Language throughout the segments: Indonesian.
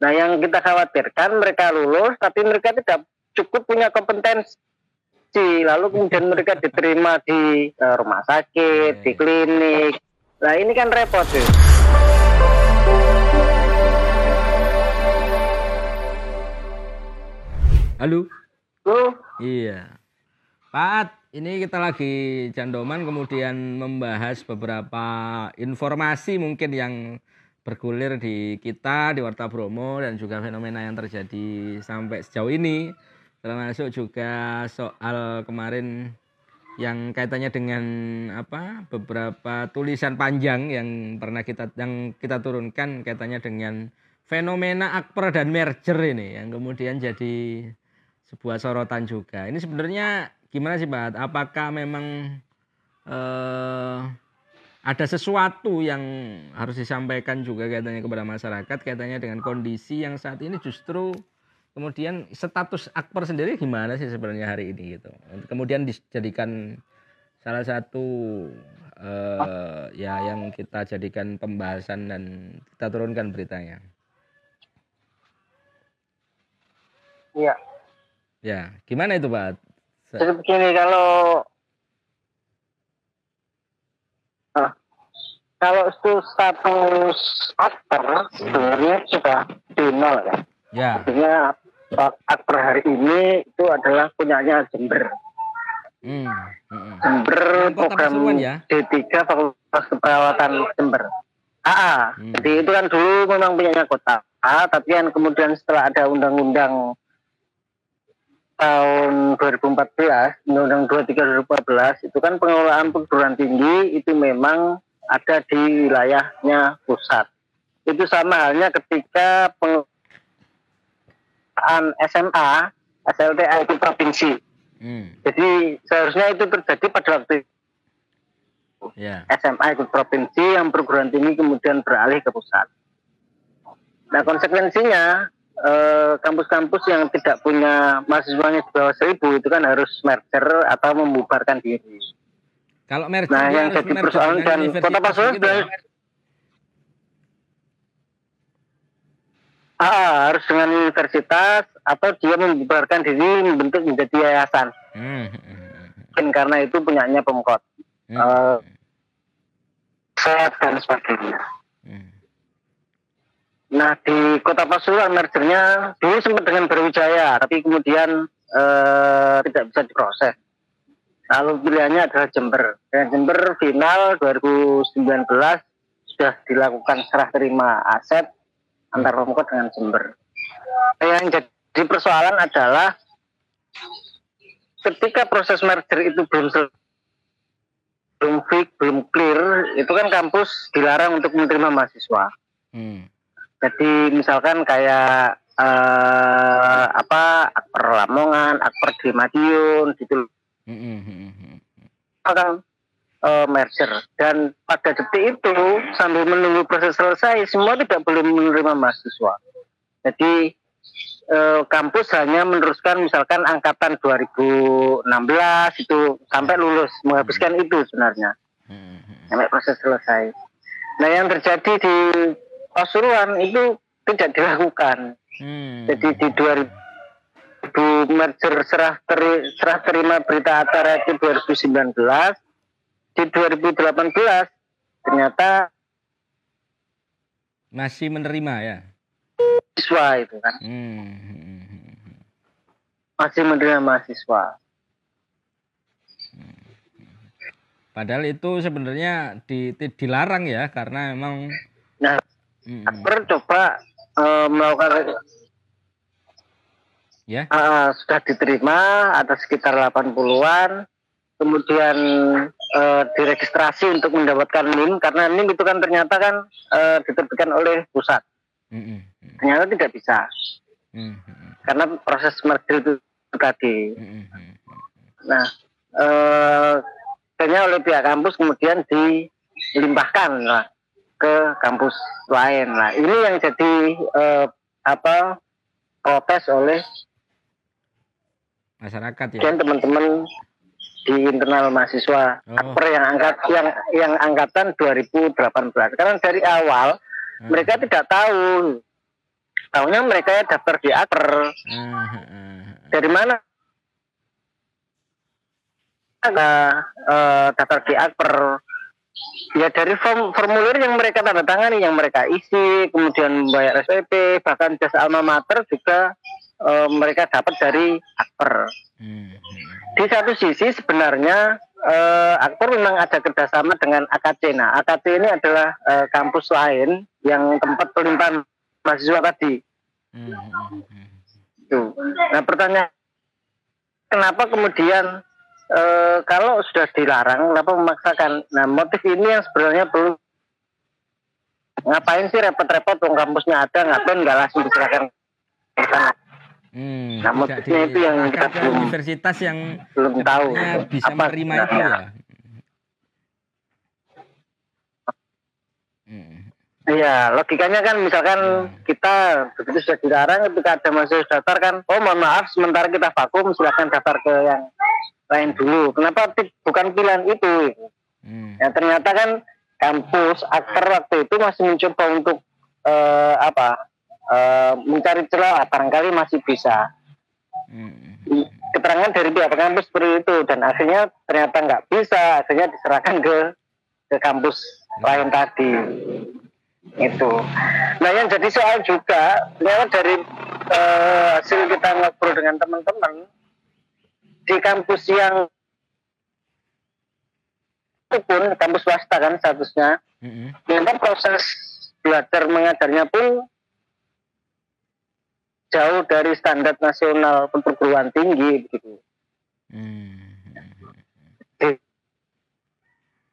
Nah, yang kita khawatirkan mereka lulus tapi mereka tidak cukup punya kompetensi lalu kemudian mereka diterima di uh, rumah sakit, di klinik. Nah, ini kan repot tuh. Halo. Halo. Iya. Pak, ini kita lagi jandoman kemudian membahas beberapa informasi mungkin yang bergulir di kita di Warta Bromo dan juga fenomena yang terjadi sampai sejauh ini termasuk juga soal kemarin yang kaitannya dengan apa beberapa tulisan panjang yang pernah kita yang kita turunkan kaitannya dengan fenomena akper dan merger ini yang kemudian jadi sebuah sorotan juga. Ini sebenarnya gimana sih Pak? Apakah memang eh, ada sesuatu yang harus disampaikan juga kaitannya kepada masyarakat kaitannya dengan kondisi yang saat ini justru kemudian status akper sendiri gimana sih sebenarnya hari ini gitu. Kemudian dijadikan salah satu eh, ya yang kita jadikan pembahasan dan kita turunkan beritanya. Iya. Ya, gimana itu Pak? Jadi begini kalau ah, kalau itu status aktor sebenarnya sudah di nol ya. Ya. Artinya aktor hari ini itu adalah punyanya Jember. Hmm. hmm. Jember program ya? D3 Fakultas Keperawatan Jember. AA. Hmm. Jadi itu kan dulu memang punyanya kota. A, tapi kan kemudian setelah ada undang-undang tahun 2014, Undang-Undang 23 2014 itu kan pengelolaan perguruan tinggi itu memang ada di wilayahnya pusat. Itu sama halnya ketika pengelolaan SMA, SLTA itu provinsi. Hmm. Jadi seharusnya itu terjadi pada waktu yeah. SMA itu provinsi yang perguruan tinggi kemudian beralih ke pusat. Nah konsekuensinya Eh, kampus-kampus yang tidak punya mahasiswanya di bawah seribu itu kan harus merger atau membubarkan diri. Kalau merger, nah yang jadi persoalan dan kota Pasuruan gitu ya? Ah, harus dengan universitas atau dia membubarkan diri membentuk menjadi yayasan. Hmm. Mungkin karena itu punyanya pemkot. Hmm. Uh, dan sebagainya. Hmm. Nah di Kota Pasuruan mergernya dulu sempat dengan Berwijaya, tapi kemudian eh, tidak bisa diproses. Lalu pilihannya adalah Jember. Dan Jember final 2019 sudah dilakukan serah terima aset antar Pemkot dengan Jember. Yang jadi persoalan adalah ketika proses merger itu belum belum fix, belum clear, itu kan kampus dilarang untuk menerima mahasiswa. Hmm. Jadi misalkan kayak uh, apa akper Lamongan, akper di Madiun gitu. Akan uh, merger dan pada detik itu sambil menunggu proses selesai semua tidak boleh menerima mahasiswa. Jadi uh, kampus hanya meneruskan misalkan angkatan 2016 itu sampai lulus menghabiskan itu sebenarnya sampai proses selesai. Nah yang terjadi di Pasuruan itu tidak dilakukan. Hmm. Jadi di 2000 merger serah, teri, serah terima berita acara itu 2019, di 2018 ternyata masih menerima ya. Siswa itu kan. Hmm. Masih menerima mahasiswa. Padahal itu sebenarnya di, dilarang ya karena memang Nah, Hmm. Coba uh, melakukan ya. Uh, sudah diterima ada sekitar 80-an kemudian uh, diregistrasi untuk mendapatkan NIM karena NIM itu kan ternyata kan uh, diterbitkan oleh pusat. Mm -hmm. Ternyata tidak bisa. Mm -hmm. Karena proses merger itu tadi. Mm -hmm. Nah, uh, oleh pihak kampus kemudian dilimpahkan lah ke kampus lain. Nah, ini yang jadi eh, apa protes oleh masyarakat ya. Dan teman-teman di internal mahasiswa oh. Akper yang angkat yang yang angkatan 2018. Karena dari awal hmm. mereka tidak tahu tahunya mereka ya daftar di akper ah. dari mana ada eh, daftar di akper ya dari form formulir yang mereka tanda tangani yang mereka isi kemudian membayar SPP bahkan jasa alma mater juga eh, mereka dapat dari akper Hmm, di satu sisi sebenarnya eh, Akper memang ada kerjasama dengan AKC. Nah, AKC ini adalah eh, kampus lain yang tempat pelimpahan mahasiswa tadi. Hmm. Tuh. Nah, pertanyaan kenapa kemudian eh, kalau sudah dilarang, kenapa memaksakan? Nah, motif ini yang sebenarnya perlu ngapain sih repot-repot dong kampusnya ada, ngapain nggak langsung diserahkan ke sana? Hmm, Nah, motifnya itu yang kita belum- universitas yang Belum tahu. bisa apa menerima itu sebenarnya. ya. Hmm. Iya, logikanya kan misalkan Hmm. kita begitu sudah dilarang ketika ada mahasiswa daftar kan, oh mohon maaf sementara kita vakum silakan daftar ke yang lain dulu. Kenapa bukan pilihan itu? Hmm. Ya ternyata kan kampus akter waktu itu masih mencoba untuk eh, apa eh, mencari celah barangkali masih bisa. Hmm. Keterangan dari pihak kampus seperti itu dan akhirnya ternyata nggak bisa, akhirnya diserahkan ke ke kampus lain tadi itu. Nah yang jadi soal juga ternyata dari eh, hasil kita ngobrol dengan teman-teman di kampus yang itu pun kampus swasta kan statusnya, Hmm. ternyata proses belajar mengajarnya pun jauh dari standar nasional perguruan tinggi begitu. Hmm.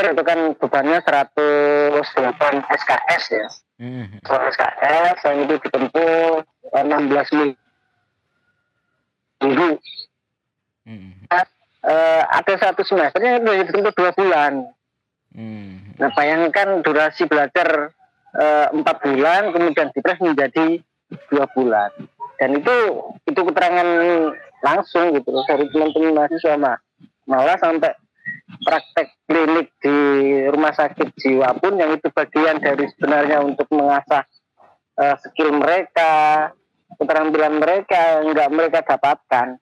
Itu kan bebannya 108 SKS ya. Hmm. 100 SKS yang itu ditempuh 16 minggu. Hmm. Eh, ada satu semester yang itu ditempuh dua bulan. Hmm. Nah bayangkan durasi belajar eh, empat bulan kemudian dipres menjadi dua bulan. Dan itu itu keterangan langsung gitu dari teman-teman mahasiswa mah. Malah sampai praktek klinik di rumah sakit jiwa pun yang itu bagian dari sebenarnya untuk mengasah eh, skill mereka, keterampilan mereka yang nggak mereka dapatkan.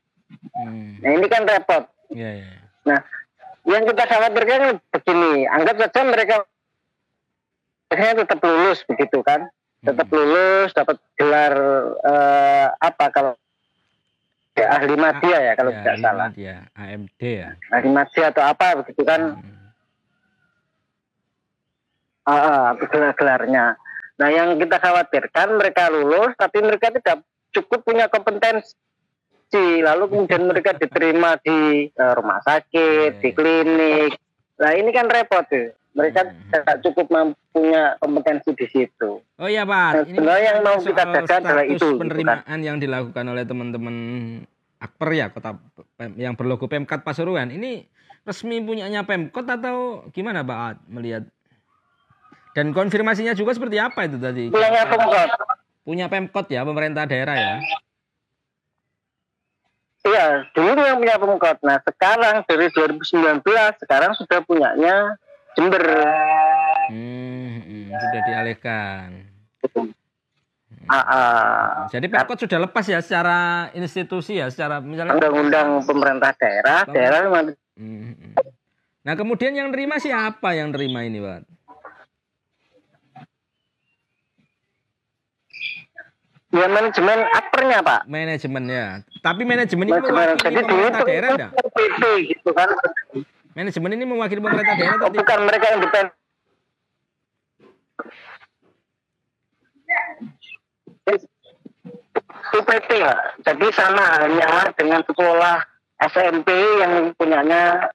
Hmm. Nah ini kan repot. Ya, ya. Nah, yang kita khawatirkan kan begini, anggap saja mereka akhirnya tetap lulus begitu kan, tetap Hmm. lulus, dapat gelar eh, apa kalau ya, ahli media ya kalau Ya, tidak salah, dia AMD ya. ahli media atau apa begitu kan, Hmm. ah, ah, gelar-gelarnya. Nah, yang kita khawatirkan mereka lulus, tapi mereka tidak cukup punya kompetensi. Lalu kemudian mereka diterima di eh, rumah sakit, di Iya. klinik. Nah, ini kan repot tuh. Mereka Hmm. tidak cukup mempunyai kompetensi di situ. Oh iya Nah, Pak, sebenarnya yang mau kita jaga adalah itu, gitu kan. penerimaan yang dilakukan oleh teman-teman Akper ya, kota yang berlogo Pemkat Pasuruan. Ini resmi punyanya Pemkot atau gimana Pak Ad, melihat? Dan konfirmasinya juga seperti apa itu tadi? Pulangnya Pemkot. Punya Pemkot ya, pemerintah daerah ya. Iya, dulu yang punya Pemkot. Nah, sekarang dari 2019 sekarang sudah punyanya Jember. Hmm, hmm, sudah dialihkan. Ah, ah. Jadi Pemkot sudah lepas ya secara institusi ya, secara misalnya undang-undang pemerintah daerah, daerah memang Hmm, hmm. Nah kemudian yang nerima siapa yang nerima ini Pak? ya manajemen apernya pak. Manajemen ya. Tapi manajemen Manajemen mewakili jadi dulu itu daerah enggak? PT gitu kan. Manajemen ini mewakili pemerintah daerah atau tidak? bukan mereka independen. UPT ya. Jadi sama halnya dengan sekolah SMP yang punyanya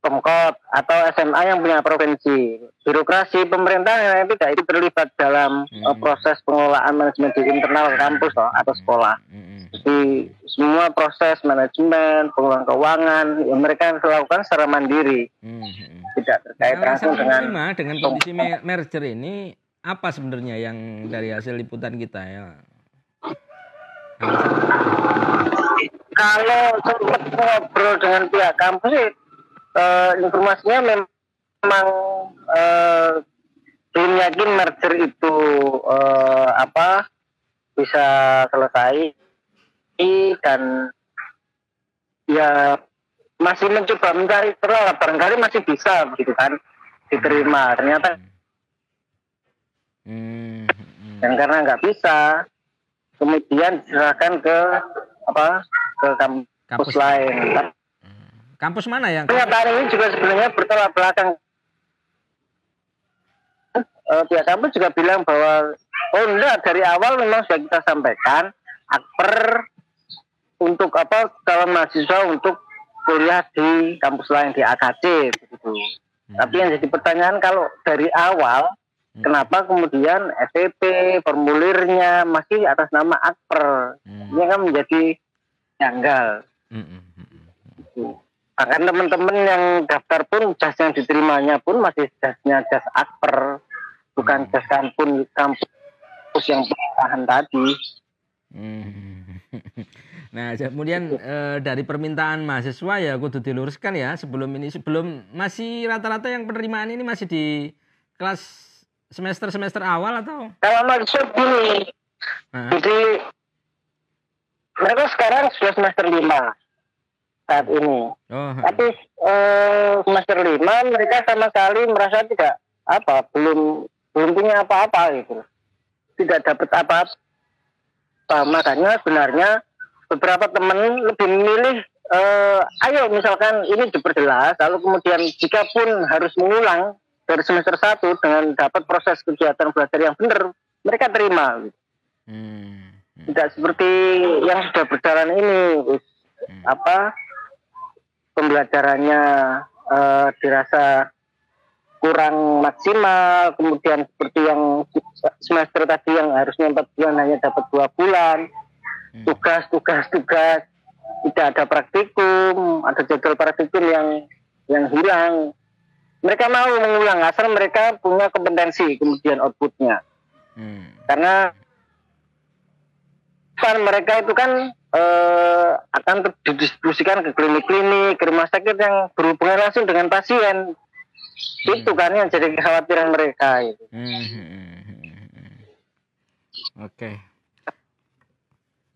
Pemkot atau SMA yang punya provinsi. Birokrasi pemerintah yang tidak itu terlibat dalam Hmm. eh, proses pengelolaan manajemen di internal kampus toh, atau sekolah. Hmm, hmm. Jadi semua proses manajemen, pengelolaan keuangan, yang mereka lakukan secara mandiri, Hmm, tidak terkait Nah, langsung dengan dengan kondisi me- merger ini apa sebenarnya yang dari hasil liputan kita ya? Kalau sempat ngobrol dengan pihak kampus sih eh, informasinya memang eh, belum yakin merger itu eh, apa bisa selesai dan ya masih mencoba mencari terlalu barangkali masih bisa begitu kan diterima ternyata hmm. Hmm. dan karena nggak bisa kemudian diserahkan ke apa ke kampus, kampus. lain kampus mana yang pernyataan ini juga sebenarnya bertolak belakang uh, pihak kampus juga bilang bahwa oh enggak dari awal memang sudah kita sampaikan akper untuk apa calon mahasiswa untuk kuliah di kampus lain di AKC begitu. Hmm. Tapi yang jadi pertanyaan kalau dari awal hmm. kenapa kemudian SPP formulirnya masih atas nama akper? Hmm. Ini kan menjadi janggal. Hmm. hmm, hmm, hmm. Bahkan teman-teman yang daftar pun jas yang diterimanya pun masih jasnya jas akper bukan tes kampus kampus yang tahan tadi. Hmm. Nah, kemudian e, dari permintaan mahasiswa ya kudu diluruskan ya sebelum ini sebelum masih rata-rata yang penerimaan ini masih di kelas semester semester awal atau? Kalau maksud ini, jadi mereka sekarang sudah semester lima saat ini. Oh, Tapi e, semester lima mereka sama sekali merasa tidak apa belum belum punya apa-apa gitu tidak dapat apa-apa makanya sebenarnya beberapa teman lebih memilih uh, ayo misalkan ini diperjelas lalu kemudian jika pun harus mengulang dari semester satu dengan dapat proses kegiatan belajar yang benar mereka terima gitu. hmm. tidak seperti yang sudah berjalan ini hmm. apa pembelajarannya uh, dirasa kurang maksimal kemudian seperti yang semester tadi yang harusnya empat bulan hanya dapat dua bulan hmm. Tugas tugas tugas tidak ada praktikum ada jadwal praktikum yang yang hilang mereka mau mengulang asal mereka punya kompetensi kemudian outputnya hmm. karena kan mereka itu kan eh, akan didistribusikan ke klinik-klinik ke rumah sakit yang berhubungan langsung dengan pasien Hmm. Itu kan yang jadi kekhawatiran mereka itu. Hmm. Oke. Okay.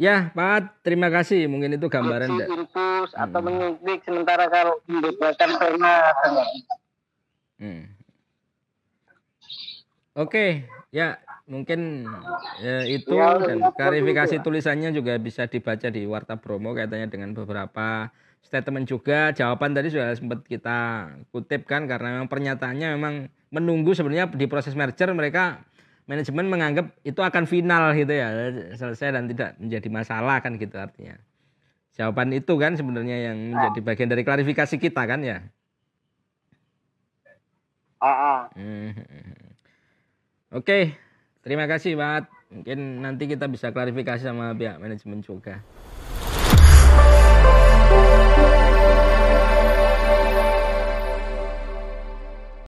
Ya, Pak, terima kasih. Mungkin itu gambaran. Infus hmm. atau menyuntik sementara kalau membedakan karena hmm. Oke, okay. ya mungkin ya, itu ya, dan klarifikasi tulisannya juga bisa dibaca di Warta Bromo katanya dengan beberapa statement juga jawaban tadi sudah sempat kita kutip kan karena memang pernyataannya memang menunggu sebenarnya di proses merger mereka manajemen menganggap itu akan final gitu ya selesai dan tidak menjadi masalah kan gitu artinya. Jawaban itu kan sebenarnya yang menjadi bagian dari klarifikasi kita kan ya? Ah, ah. oke terima kasih Pak. Mungkin nanti kita bisa klarifikasi sama pihak manajemen juga